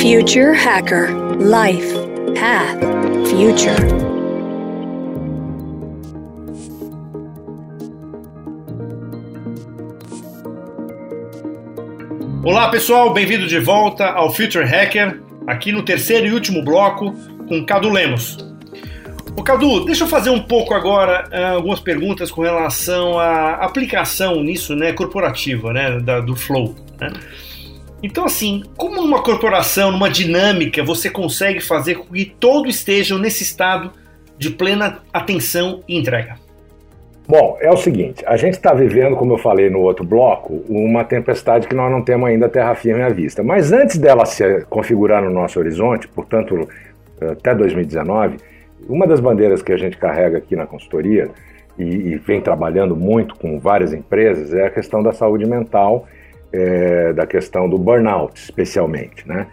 Future Hacker Life Path Future. Olá pessoal, bem-vindo de volta ao Future Hacker, aqui no terceiro e último bloco com Cadu Lemos. Ô Cadu, deixa eu fazer um pouco agora uh, algumas perguntas com relação à aplicação nisso, né, corporativa, né, da, do Flow. Né? Então, assim, como numa corporação, numa dinâmica, você consegue fazer com que todos estejam nesse estado de plena atenção e entrega? Bom, é o seguinte, a gente está vivendo, como eu falei no outro bloco, uma tempestade que nós não temos ainda terra firme à vista. Mas antes dela se configurar no nosso horizonte, portanto, até 2019, uma das bandeiras que a gente carrega aqui na consultoria e, e vem trabalhando muito com várias empresas é a questão da saúde mental é, da questão do burnout, especialmente. Né?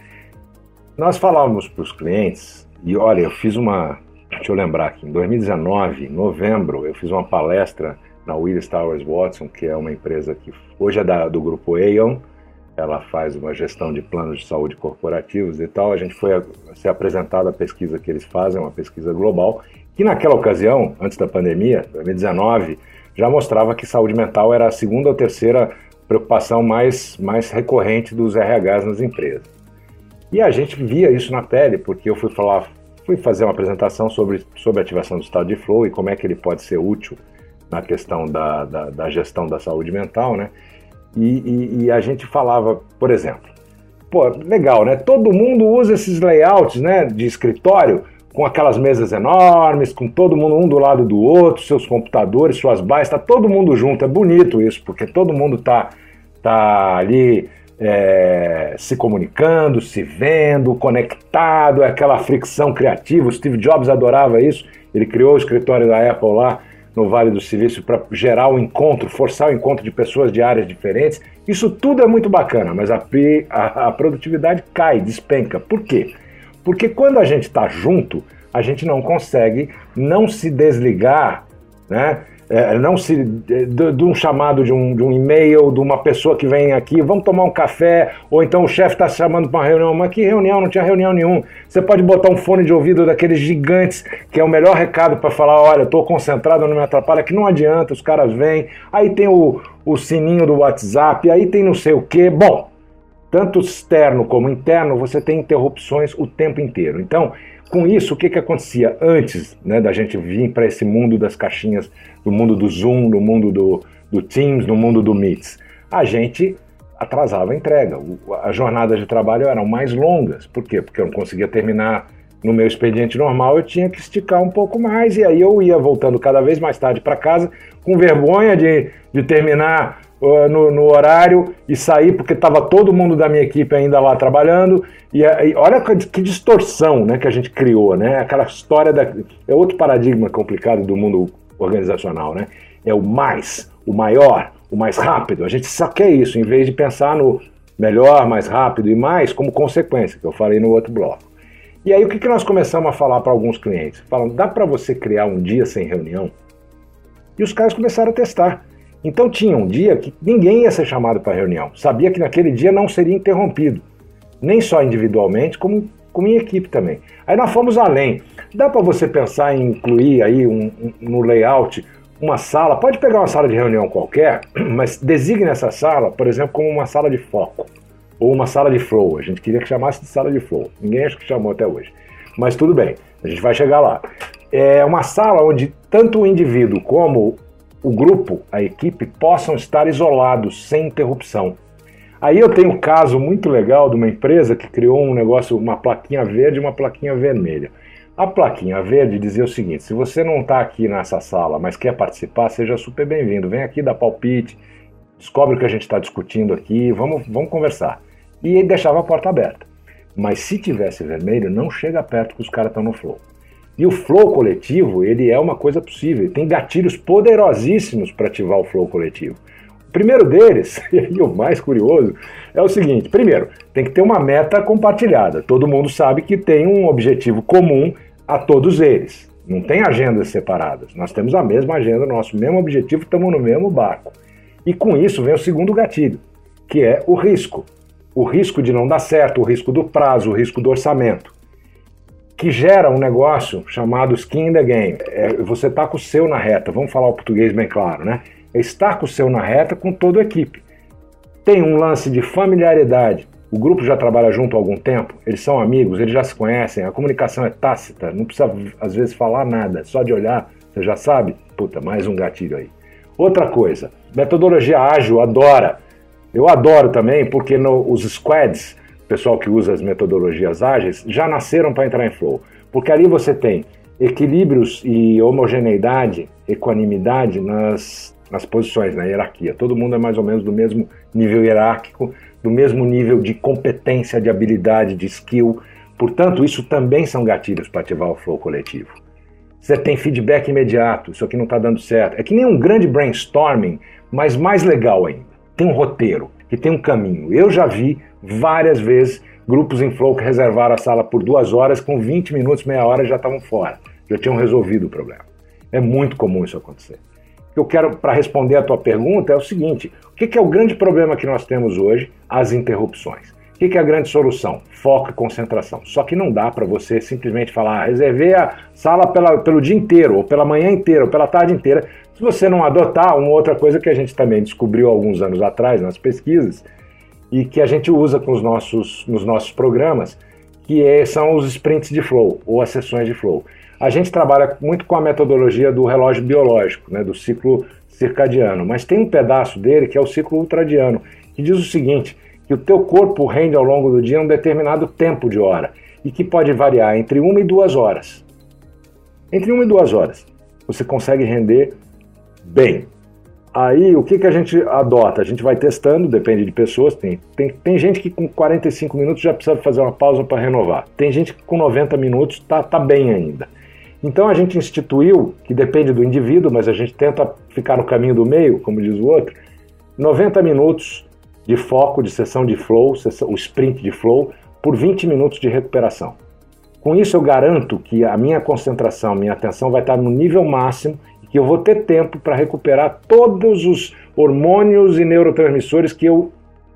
Nós falávamos para os clientes, e olha, eu fiz uma. Deixa eu lembrar aqui, em 2019, em novembro, eu fiz uma palestra na Willis Towers Watson, que é uma empresa que hoje é da, do grupo Aon, ela faz uma gestão de planos de saúde corporativos e tal. A gente foi ser apresentado a pesquisa que eles fazem, uma pesquisa global, que naquela ocasião, antes da pandemia, 2019, já mostrava que saúde mental era a segunda ou terceira preocupação mais, mais recorrente dos RHs nas empresas. E a gente via isso na pele, porque eu fui falar, fui fazer uma apresentação sobre, sobre a ativação do estado de flow e como é que ele pode ser útil na questão da, da, da gestão da saúde mental, né? E, e, e, a gente falava, por exemplo, pô, legal, né? Todo mundo usa esses layouts, né, de escritório com aquelas mesas enormes, com todo mundo um do lado do outro, seus computadores, suas bases, está todo mundo junto. É bonito isso, porque todo mundo está tá ali é, se comunicando, se vendo, conectado, é aquela fricção criativa. O Steve Jobs adorava isso. Ele criou o escritório da Apple lá no Vale do Silício para gerar o um encontro, forçar o encontro de pessoas de áreas diferentes. Isso tudo é muito bacana, mas a, a, a produtividade cai, despenca. Por quê? Porque quando a gente está junto, a gente não consegue não se desligar, né? É, não se de, de, um chamado de um, de um e-mail de uma pessoa que vem aqui, vamos tomar um café, ou então o chefe está chamando para uma reunião, mas que reunião? Não tinha reunião nenhuma. Você pode botar um fone de ouvido daqueles gigantes, que é o melhor recado para falar, olha, estou concentrado, não me atrapalha, que não adianta, os caras vêm, aí tem o, o sininho do WhatsApp, aí tem não sei o que. Bom, tanto externo como interno, você tem interrupções o tempo inteiro. Então, com isso, o que, que acontecia antes né, da gente vir para esse mundo das caixinhas, do mundo do Zoom, no mundo do, do Teams, no mundo do Meets? A gente atrasava a entrega. As jornadas de trabalho eram mais longas. Por quê? Porque eu não conseguia terminar no meu expediente normal, eu tinha que esticar um pouco mais, e aí eu ia voltando cada vez mais tarde para casa, com vergonha de, de terminar no, no, horário e sair porque estava todo mundo da minha equipe ainda lá trabalhando. E, e, olha que distorção né, que a gente criou, né? Aquela história da. É outro paradigma complicado do mundo organizacional, né? É o mais, o maior, o mais rápido. A gente só quer isso, em vez de pensar no melhor, mais rápido e mais como consequência, que eu falei no outro bloco. E aí o que, que nós começamos a falar para alguns clientes? Falando, dá para você criar um dia sem reunião? E os caras começaram a testar. Então tinha um dia que ninguém ia ser chamado para reunião. Sabia que naquele dia não seria interrompido, nem só individualmente, como, como em equipe também. Aí nós fomos além. Dá para você pensar em incluir aí um, um, no layout uma sala, pode pegar uma sala de reunião qualquer, mas designe essa sala, por exemplo, como uma sala de foco ou uma sala de flow. A gente queria que chamasse de sala de flow. Ninguém acho que chamou até hoje. Mas tudo bem, a gente vai chegar lá. É uma sala onde tanto o indivíduo como o grupo, a equipe, possam estar isolados, sem interrupção. Aí eu tenho um caso muito legal de uma empresa que criou um negócio, uma plaquinha verde e uma plaquinha vermelha. A plaquinha verde dizia o seguinte: se você não está aqui nessa sala, mas quer participar, seja super bem-vindo. Vem aqui dar palpite, descobre o que a gente está discutindo aqui, vamos, vamos conversar. E ele deixava a porta aberta. Mas se tivesse vermelho, não chega perto que os caras estão no flow. E o flow coletivo, ele é uma coisa possível. Tem gatilhos poderosíssimos para ativar o flow coletivo. O primeiro deles, e o mais curioso, é o seguinte: primeiro, tem que ter uma meta compartilhada. Todo mundo sabe que tem um objetivo comum a todos eles. Não tem agendas separadas. Nós temos a mesma agenda, nosso mesmo objetivo, estamos no mesmo barco. E com isso vem o segundo gatilho, que é o risco. o risco de não dar certo, o risco do prazo, o risco do orçamento, que gera um negócio chamado skin in the game. É, você está com o seu na reta, vamos falar o português bem claro, né? É estar com o seu na reta com toda a equipe. Tem um lance de familiaridade. O grupo já trabalha junto há algum tempo, eles são amigos, eles já se conhecem, a comunicação é tácita, não precisa às vezes falar nada, só de olhar você já sabe? Puta, mais um gatilho aí. Outra coisa, metodologia ágil, adora. Eu adoro também porque no, os squads, pessoal que usa as metodologias ágeis, já nasceram para entrar em flow. Porque ali você tem equilíbrios e homogeneidade, equanimidade nas, nas posições, na hierarquia. Todo mundo é mais ou menos do mesmo nível hierárquico, do mesmo nível de competência, de habilidade, de skill. Portanto, isso também são gatilhos para ativar o flow coletivo. Você tem feedback imediato, isso aqui não está dando certo. É que nem um grande brainstorming, mas mais legal ainda. Tem um roteiro, que tem um caminho. Eu já vi várias vezes grupos em flow que reservaram a sala por duas horas, com 20 minutos, meia hora já estavam fora. Já tinham resolvido o problema. É muito comum isso acontecer. Que eu quero, para responder a tua pergunta, é o seguinte: o que é o grande problema que nós temos hoje? As interrupções. O que é a grande solução? Foco e concentração. Só que não dá para você simplesmente falar, ah, reservei a sala pela, pelo dia inteiro, ou pela manhã inteira, ou pela tarde inteira. Se você não adotar uma outra coisa que a gente também descobriu alguns anos atrás nas pesquisas, e que a gente usa com os nossos, nos nossos programas, que é, são os sprints de flow, ou as sessões de flow. A gente trabalha muito com a metodologia do relógio biológico, né, do ciclo circadiano, mas tem um pedaço dele que é o ciclo ultradiano, que diz o seguinte que o teu corpo rende ao longo do dia um determinado tempo de hora e que pode variar entre uma e duas horas. Entre uma e duas horas você consegue render bem. Aí o que, que a gente adota? A gente vai testando, depende de pessoas. Tem, tem, tem gente que com 45 minutos já precisa fazer uma pausa para renovar. Tem gente que com 90 minutos está tá bem ainda. Então a gente instituiu, que depende do indivíduo, mas a gente tenta ficar no caminho do meio, como diz o outro, 90 minutos de foco, de sessão de flow, o sprint de flow, por 20 minutos de recuperação. Com isso, eu garanto que a minha concentração, minha atenção vai estar no nível máximo que eu vou ter tempo para recuperar todos os hormônios e neurotransmissores que eu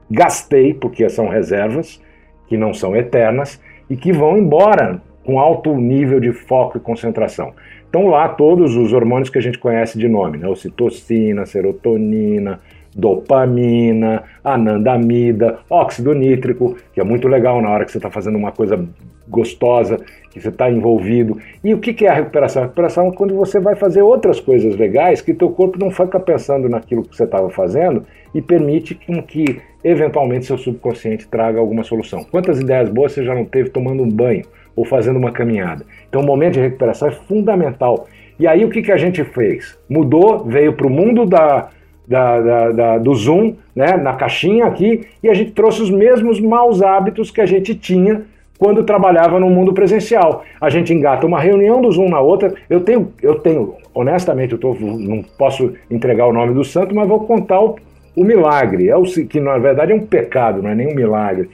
gastei, porque são reservas, que não são eternas e que vão embora com alto nível de foco e concentração. Então, lá todos os hormônios que a gente conhece de nome, né? ocitocina, serotonina, dopamina, anandamida, óxido nítrico, que é muito legal na hora que você está fazendo uma coisa gostosa, que você está envolvido. E o que é a recuperação? A recuperação é quando você vai fazer outras coisas legais que teu corpo não fica pensando naquilo que você estava fazendo e permite que, que eventualmente seu subconsciente traga alguma solução. Quantas ideias boas você já não teve tomando um banho ou fazendo uma caminhada? Então o momento de recuperação é fundamental. E aí o que, que a gente fez? Mudou, veio para o mundo da, da, da, da, do Zoom, né, na caixinha aqui, e a gente trouxe os mesmos maus hábitos que a gente tinha quando trabalhava no mundo presencial. A gente engata uma reunião do Zoom na outra. Eu tenho, eu tenho, honestamente, eu tô, não posso entregar o nome do santo, mas vou contar o, o milagre. É o que na verdade é um pecado, não é nem um milagre.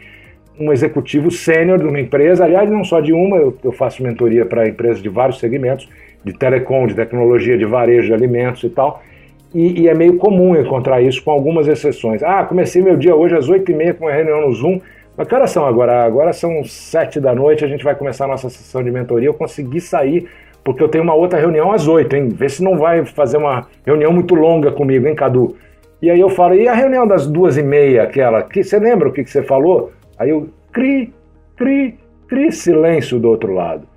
Um executivo sênior de uma empresa, aliás, não só de uma, eu, eu faço mentoria para empresas de vários segmentos, de telecom, de tecnologia, de varejo de alimentos e tal. E, e, é meio comum encontrar isso com algumas exceções. Ah, comecei meu dia hoje às 8h30 com uma reunião no Zoom. Mas que horas são agora? Agora são 7 da noite, a gente vai começar a nossa sessão de mentoria. Eu consegui sair porque eu tenho uma outra reunião às 8, hein? Vê se não vai fazer uma reunião muito longa comigo, hein, Cadu? E aí eu falo, e a reunião das duas e meia, aquela? Que, você lembra o que, que você falou? Aí eu, cri, cri, cri, silêncio do outro lado.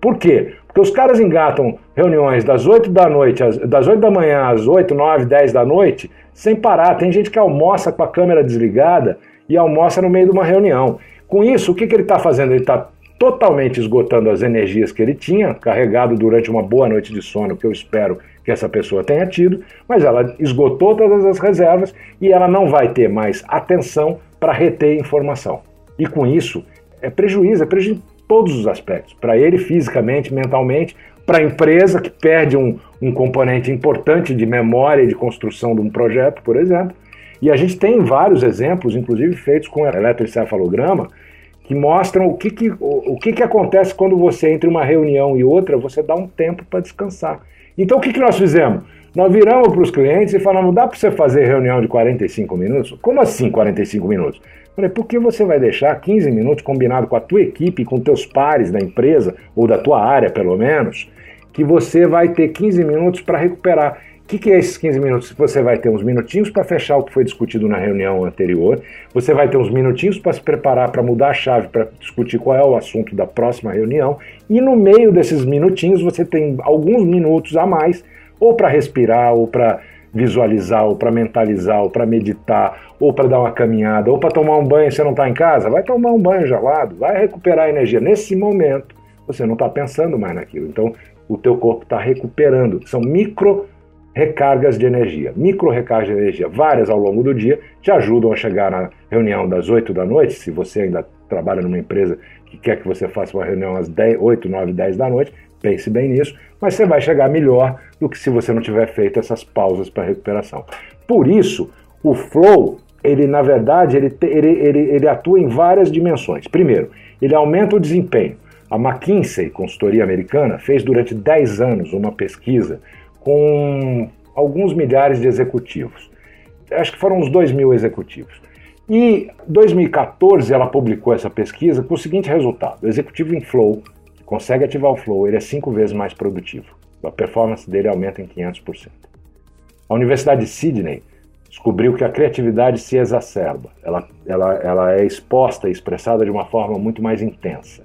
Por quê? Porque os caras engatam reuniões das 8 da noite, das 8 da manhã às 8, 9, 10 da noite, sem parar. Tem gente que almoça com a câmera desligada e almoça no meio de uma reunião. Com isso, o que, que ele está fazendo? Ele está totalmente esgotando as energias que ele tinha, carregado durante uma boa noite de sono, que eu espero que essa pessoa tenha tido, mas ela esgotou todas as reservas e ela não vai ter mais atenção para reter informação. E com isso, é prejuízo, é prejuízo todos os aspectos, para ele fisicamente, mentalmente, para a empresa que perde um, um componente importante de memória e de construção de um projeto, por exemplo. E a gente tem vários exemplos, inclusive feitos com eletroencefalograma, que mostram o que, que, o, o que, que acontece quando você, entre uma reunião e outra, você dá um tempo para descansar. Então o que, que nós fizemos? Nós viramos para os clientes e falamos: dá para você fazer reunião de 45 minutos? Como assim 45 minutos? Falei, por que você vai deixar 15 minutos combinado com a tua equipe, com teus pares da empresa, ou da tua área pelo menos, que você vai ter 15 minutos para recuperar? Que, que é esses 15 minutos? Você vai ter uns minutinhos para fechar o que foi discutido na reunião anterior, você vai ter uns minutinhos para se preparar para mudar a chave, para discutir qual é o assunto da próxima reunião, e no meio desses minutinhos você tem alguns minutos a mais ou para respirar, ou para visualizar, ou para mentalizar, ou para meditar, ou para dar uma caminhada, ou para tomar um banho, você não está em casa, vai tomar um banho gelado, vai recuperar a energia. Nesse momento, você não está pensando mais naquilo. Então, o teu corpo está recuperando. São micro recargas de energia. Micro recargas de energia, várias ao longo do dia, te ajudam a chegar na reunião das 8 da noite, se você ainda trabalha numa empresa que quer que você faça uma reunião às 10, 8, 9, 10 da noite, pense bem nisso, mas você vai chegar melhor do que se você não tiver feito essas pausas para recuperação. Por isso, o flow, ele na verdade, ele, ele, ele, ele atua em várias dimensões. Primeiro, ele aumenta o desempenho. A McKinsey, consultoria americana, fez durante 10 anos uma pesquisa com alguns milhares de executivos. Acho que foram uns 2 mil executivos. E em 2014 ela publicou essa pesquisa com o seguinte resultado: o executivo em flow consegue ativar o flow, ele é cinco vezes mais produtivo. A performance dele aumenta em 500%. A Universidade de Sydney descobriu que a criatividade se exacerba, ela, ela, ela é exposta e expressada de uma forma muito mais intensa.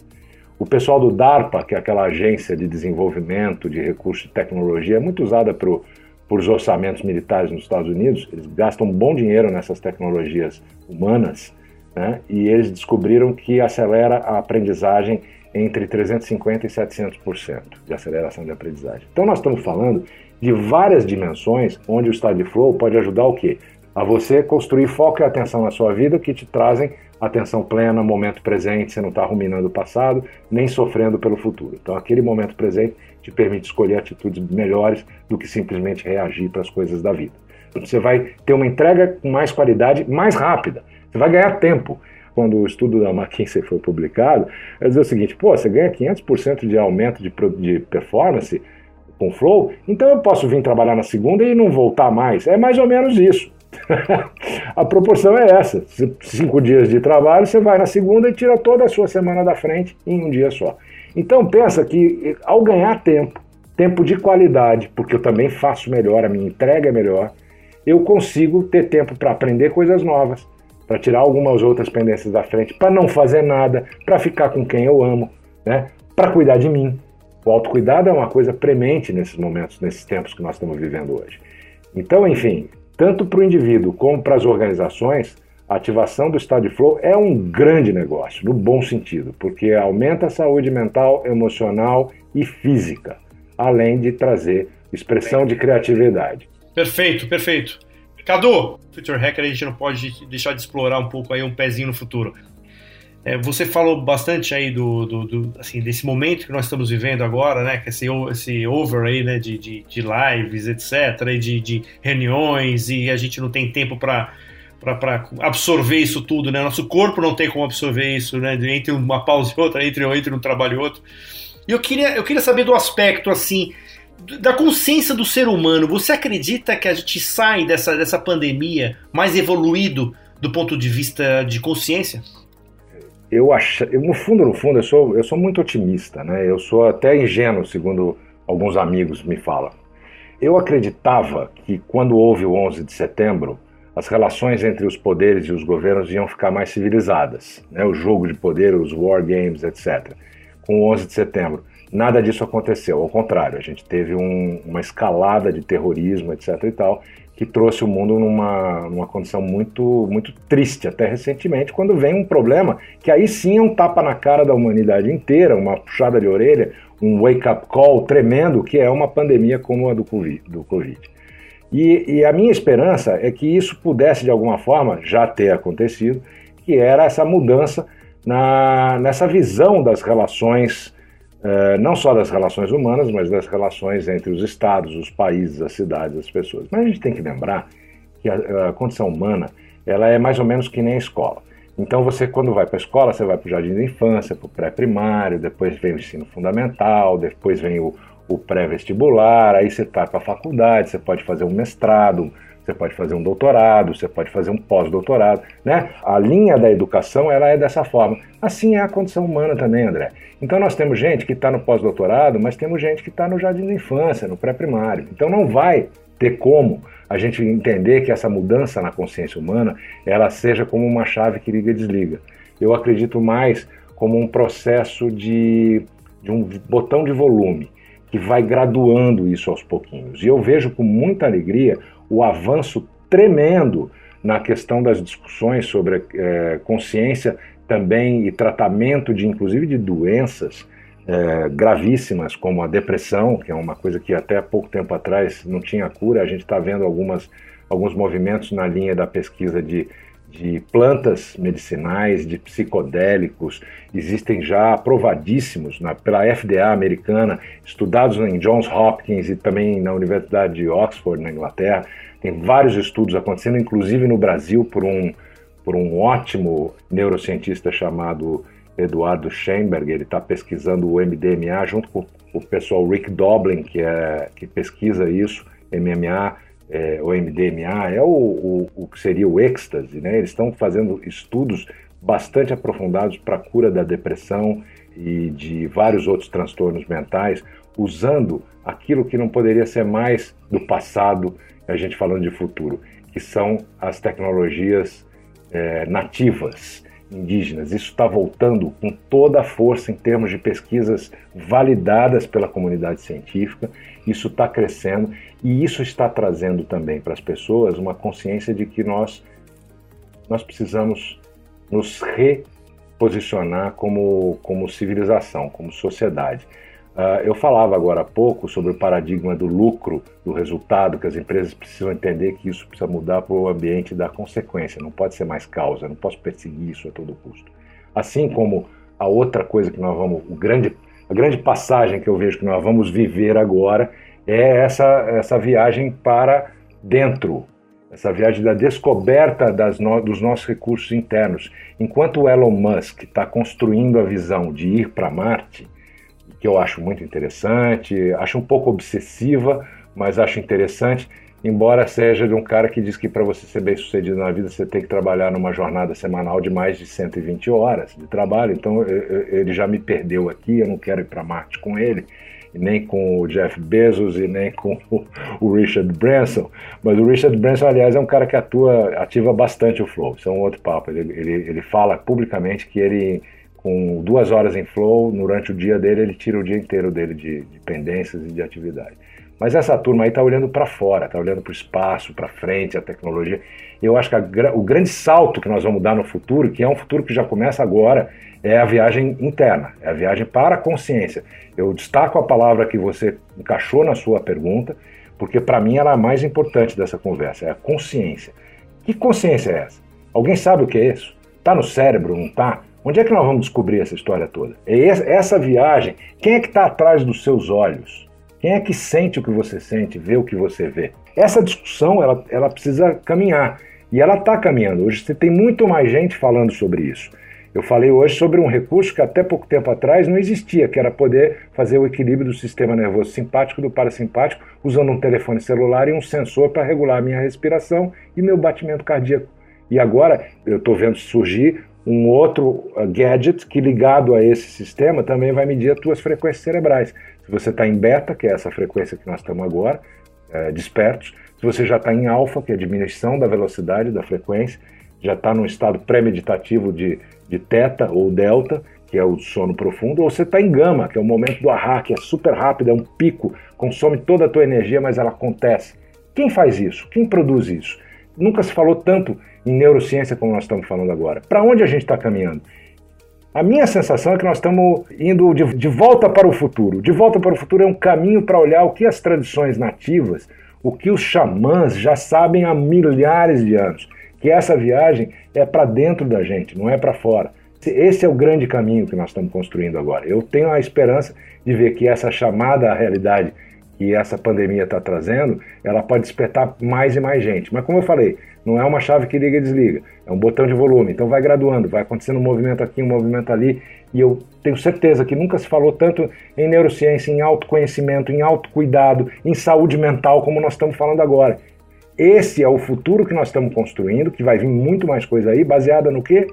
O pessoal do DARPA, que é aquela agência de desenvolvimento de recursos de tecnologia, é muito usada por, por os orçamentos militares nos Estados Unidos, eles gastam bom dinheiro nessas tecnologias humanas, né? e eles descobriram que acelera a aprendizagem entre 350% e 700% de aceleração de aprendizagem. Então nós estamos falando de várias dimensões onde o de flow pode ajudar o quê? A você construir foco e atenção na sua vida que te trazem atenção plena, momento presente, você não está ruminando o passado, nem sofrendo pelo futuro. Então aquele momento presente te permite escolher atitudes melhores do que simplesmente reagir para as coisas da vida. Você vai ter uma entrega com mais qualidade, mais rápida. Você vai ganhar tempo quando o estudo da McKinsey foi publicado, é dizer o seguinte: pô, você ganha 500% de aumento de, de performance com Flow, então eu posso vir trabalhar na segunda e não voltar mais. É mais ou menos isso. a proporção é essa. Cinco dias de trabalho, você vai na segunda e tira toda a sua semana da frente em um dia só. Então pensa que ao ganhar tempo, tempo de qualidade, porque eu também faço melhor, a minha entrega é melhor, eu consigo ter tempo para aprender coisas novas, para tirar algumas outras pendências da frente, para não fazer nada, para ficar com quem eu amo, né? para cuidar de mim. O autocuidado é uma coisa premente nesses momentos, nesses tempos que nós estamos vivendo hoje. Então, enfim, tanto para o indivíduo como para as organizações, a ativação do estado de flow é um grande negócio, no bom sentido, porque aumenta a saúde mental, emocional e física, além de trazer expressão de criatividade. Perfeito, perfeito. Cadu, Future Hacker a gente não pode deixar de explorar um pouco aí um pezinho no futuro. É, você falou bastante aí do, do, do, assim, desse momento que nós estamos vivendo agora, né? Que esse, esse over aí, né? De, de, de lives, etc., e de, de reuniões, e a gente não tem tempo para para absorver isso tudo, né? Nosso corpo não tem como absorver isso, né? Entre uma pausa e outra, entre, entre um trabalho e outro. E eu queria, eu queria saber do aspecto, assim, da consciência do ser humano, você acredita que a gente sai dessa, dessa pandemia mais evoluído do ponto de vista de consciência? Eu acho, no fundo, no fundo, eu sou, eu sou muito otimista, né? Eu sou até ingênuo, segundo alguns amigos me falam. Eu acreditava que quando houve o 11 de setembro, as relações entre os poderes e os governos iam ficar mais civilizadas, né? O jogo de poder, os war games, etc. Com o 11 de setembro. Nada disso aconteceu, ao contrário, a gente teve um, uma escalada de terrorismo, etc. e tal, que trouxe o mundo numa, numa condição muito, muito triste, até recentemente, quando vem um problema que aí sim é um tapa na cara da humanidade inteira, uma puxada de orelha, um wake-up call tremendo, que é uma pandemia como a do Covid. Do COVID. E, e a minha esperança é que isso pudesse, de alguma forma, já ter acontecido, que era essa mudança na, nessa visão das relações é, não só das relações humanas, mas das relações entre os estados, os países, as cidades, as pessoas. Mas a gente tem que lembrar que a, a condição humana ela é mais ou menos que nem a escola. Então você, quando vai para a escola, você vai para o jardim da infância, para o pré-primário, depois vem o ensino fundamental, depois vem o, o pré-vestibular, aí você está com a faculdade, você pode fazer um mestrado, você pode fazer um doutorado, você pode fazer um pós-doutorado, né? A linha da educação, ela é dessa forma. Assim é a condição humana também, André. Então nós temos gente que está no pós-doutorado, mas temos gente que está no jardim da infância, no pré-primário. Então não vai ter como a gente entender que essa mudança na consciência humana, ela seja como uma chave que liga e desliga. Eu acredito mais como um processo de, de um botão de volume que vai graduando isso aos pouquinhos. E eu vejo com muita alegria o avanço tremendo na questão das discussões sobre é, consciência também e tratamento de inclusive de doenças é, gravíssimas como a depressão, que é uma coisa que até pouco tempo atrás não tinha cura. A gente está vendo algumas, alguns movimentos na linha da pesquisa de de plantas medicinais, de psicodélicos, existem já aprovadíssimos na, pela FDA americana, estudados em Johns Hopkins e também na Universidade de Oxford, na Inglaterra. Tem vários estudos acontecendo, inclusive no Brasil, por um, por um ótimo neurocientista chamado Eduardo Schemberg. Ele está pesquisando o MDMA junto com o pessoal Rick Doblin, que, é, que pesquisa isso, MMA é, o MDMA, é o, o, o, que seria o êxtase, né? Eles estão fazendo estudos bastante aprofundados para a cura da depressão e de vários outros transtornos mentais, usando aquilo que não poderia ser mais do passado, a gente falando de futuro, que são as tecnologias é, nativas indígenas. Isso está voltando com toda a força em termos de pesquisas validadas pela comunidade científica. Isso está crescendo e isso está trazendo também para as pessoas uma consciência de que nós, nós precisamos nos reposicionar como, como civilização, como sociedade. Uh, eu falava agora há pouco sobre o paradigma do lucro, do resultado, que as empresas precisam entender que isso precisa mudar para o ambiente da consequência, não pode ser mais causa, não posso perseguir isso a todo custo. Assim como a outra coisa que nós vamos, o grande, a grande passagem que eu vejo que nós vamos viver agora é essa, essa viagem para dentro, essa viagem da descoberta no, dos nossos recursos internos. Enquanto o Elon Musk está construindo a visão de ir para Marte, que eu acho muito interessante, acho um pouco obsessiva, mas acho interessante, embora seja de um cara que diz que para você ser bem sucedido na vida você tem que trabalhar numa jornada semanal de mais de 120 horas de trabalho, então ele já me perdeu aqui, eu não quero ir para Marte com ele, nem com o Jeff Bezos e nem com o Richard Branson, mas o Richard Branson, aliás, é um cara que atua, ativa bastante o flow, isso é um outro papo, ele, ele, ele fala publicamente que ele com duas horas em flow, durante o dia dele, ele tira o dia inteiro dele de, de pendências e de atividade. Mas essa turma aí está olhando para fora, está olhando para o espaço, para frente, a tecnologia. Eu acho que a, o grande salto que nós vamos dar no futuro, que é um futuro que já começa agora, é a viagem interna, é a viagem para a consciência. Eu destaco a palavra que você encaixou na sua pergunta, porque para mim ela é a mais importante dessa conversa, é a consciência. Que consciência é essa? Alguém sabe o que é isso? Está no cérebro, não está? Onde é que nós vamos descobrir essa história toda? É essa viagem, quem é que está atrás dos seus olhos? Quem é que sente o que você sente, vê o que você vê? Essa discussão, ela, ela precisa caminhar. E ela está caminhando. Hoje você tem muito mais gente falando sobre isso. Eu falei hoje sobre um recurso que até pouco tempo atrás não existia, que era poder fazer o equilíbrio do sistema nervoso simpático do parasimpático usando um telefone celular e um sensor para regular a minha respiração e meu batimento cardíaco. E agora eu estou vendo surgir um outro uh, gadget que ligado a esse sistema também vai medir as tuas frequências cerebrais. Se você está em beta, que é essa frequência que nós estamos agora, é, despertos, se você já está em alfa, que é a diminuição da velocidade da frequência, já está num estado pré-meditativo de, de teta ou delta, que é o sono profundo, ou você está em gama, que é o momento do ahá, que é super rápido, é um pico, consome toda a tua energia, mas ela acontece. Quem faz isso? Quem produz isso? Nunca se falou tanto em neurociência como nós estamos falando agora. Para onde a gente está caminhando? A minha sensação é que nós estamos indo de, de, volta para o futuro. De volta para o futuro é um caminho para olhar o que as tradições nativas, o que os xamãs já sabem há milhares de anos. Que essa viagem é para dentro da gente, não é para fora. Esse é o grande caminho que nós estamos construindo agora. Eu tenho a esperança de ver que essa chamada realidade que essa pandemia está trazendo, ela pode despertar mais e mais gente. Mas como eu falei, não é uma chave que liga e desliga, é um botão de volume. Então vai graduando, vai acontecendo um movimento aqui, um movimento ali, E eu tenho certeza que nunca se falou tanto em neurociência, em autoconhecimento, em autocuidado, em saúde mental como nós estamos falando agora. Esse é o futuro que nós estamos construindo, que vai vir muito mais coisa aí, baseada no quê?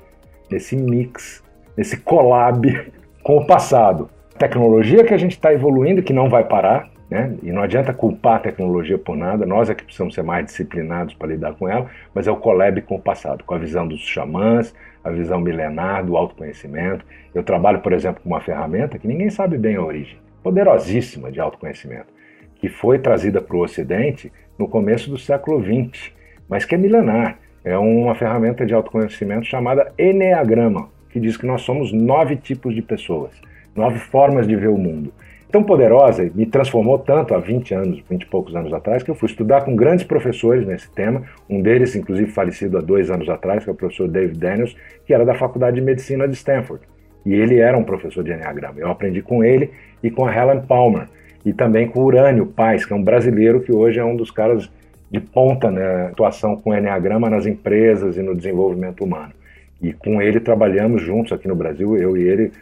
Nesse mix, nesse collab com o passado. Tecnologia que a gente está evoluindo, que não vai parar, né? E não adianta culpar a tecnologia por nada, nós é que precisamos ser mais disciplinados para lidar com ela, mas é o collab com o passado, com a visão dos xamãs, a visão milenar do autoconhecimento. Eu trabalho, por exemplo, com uma ferramenta que ninguém sabe bem a origem, poderosíssima de autoconhecimento, que foi trazida para o Ocidente no começo do século XX, mas que é milenar. É uma ferramenta de autoconhecimento chamada Enneagrama, que diz que nós somos nove tipos de pessoas, nove formas de ver o mundo. Tão poderosa, me transformou tanto há 20 anos, 20 e poucos anos atrás, que eu fui estudar com grandes professores nesse tema, um deles, inclusive, falecido há dois anos atrás, que é o professor David Daniels, que era da Faculdade de Medicina de Stanford. E ele era um professor de Enneagrama. Eu aprendi com ele e com a Helen Palmer, e também com o Urânio Paz, que é um brasileiro que hoje é um dos caras de ponta na atuação com Enneagrama nas empresas e no desenvolvimento humano. E com ele trabalhamos juntos aqui no Brasil, eu e ele,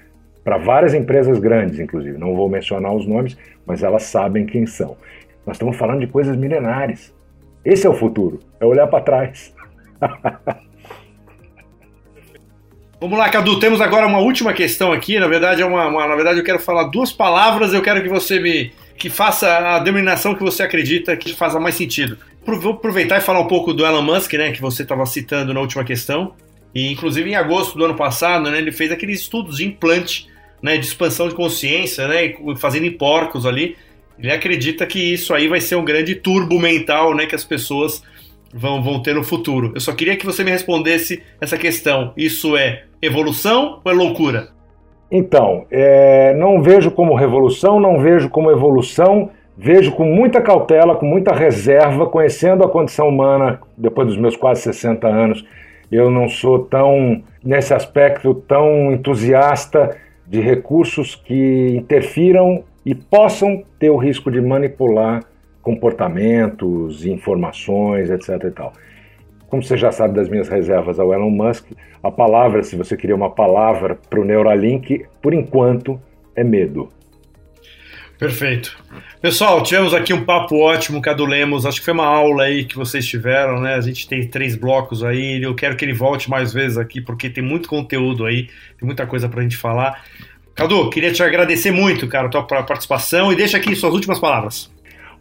para várias empresas grandes, inclusive. Não vou mencionar os nomes, mas elas sabem quem são. Nós estamos falando de coisas milenares. Esse é o futuro, é olhar para trás. Vamos lá, Cadu. Temos agora uma última questão aqui. Na verdade, é uma, uma, na verdade, eu quero falar duas palavras. Eu quero que você me que faça a denominação que você acredita que faça mais sentido. Vou aproveitar e falar um pouco do Elon Musk, né, que você estava citando na última questão. E inclusive em agosto do ano passado, né, ele fez aqueles estudos de implante, né, de expansão de consciência, né, fazendo em porcos ali. Ele acredita que isso aí vai ser um grande turbo mental, né, que as pessoas vão, vão ter no futuro. Eu só queria que você me respondesse essa questão. Isso é evolução ou é loucura? Então, é, não vejo como revolução, não vejo como evolução, vejo com muita cautela, com muita reserva, conhecendo a condição humana depois dos meus quase 60 anos. Eu não sou tão, nesse aspecto, tão entusiasta de recursos que interfiram e possam ter o risco de manipular comportamentos, informações, etc. E tal. Como você já sabe das minhas reservas ao Elon Musk, a palavra, se você queria uma palavra para o Neuralink, por enquanto, é medo. Perfeito. Pessoal, tivemos aqui um papo ótimo, Cadu Lemos. Acho que foi uma aula aí que vocês tiveram, né? A gente tem três blocos aí. Eu quero que ele volte mais vezes aqui, porque tem muito conteúdo aí, tem muita coisa pra gente falar. Cadu, queria te agradecer muito, cara, a tua participação e deixa aqui suas últimas palavras.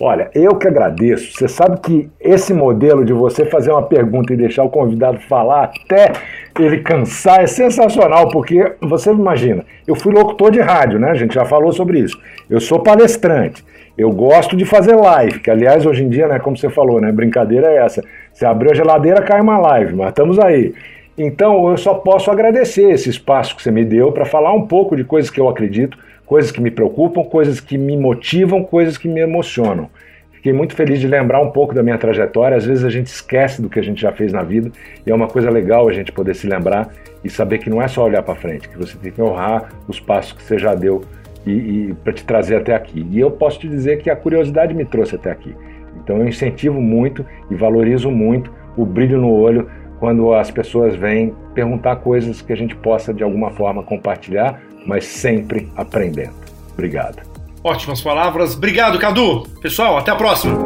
Olha, eu que agradeço. Você sabe que esse modelo de você fazer uma pergunta e deixar o convidado falar até ele cansar é sensacional, porque você imagina, eu fui locutor de rádio, né? A gente já falou sobre isso. Eu sou palestrante. Eu gosto de fazer live, que aliás hoje em dia, né, como você falou, né, brincadeira é essa. Você abriu a geladeira, cai uma live, mas estamos aí. Então eu só posso agradecer esse espaço que você me deu para falar um pouco de coisas que eu acredito, coisas que me preocupam, coisas que me motivam, coisas que me emocionam. Fiquei muito feliz de lembrar um pouco da minha trajetória. Às vezes a gente esquece do que a gente já fez na vida e é uma coisa legal a gente poder se lembrar e saber que não é só olhar para frente, que você tem que honrar os passos que você já deu e, e para te trazer até aqui. E eu posso te dizer que a curiosidade me trouxe até aqui. Então eu incentivo muito e valorizo muito o brilho no olho quando as pessoas vêm perguntar coisas que a gente possa de alguma forma compartilhar, mas sempre aprendendo. Obrigado. Ótimas palavras. Obrigado, Cadu. Pessoal, até a próxima.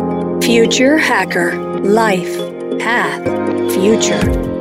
Future Hacker Life Path Future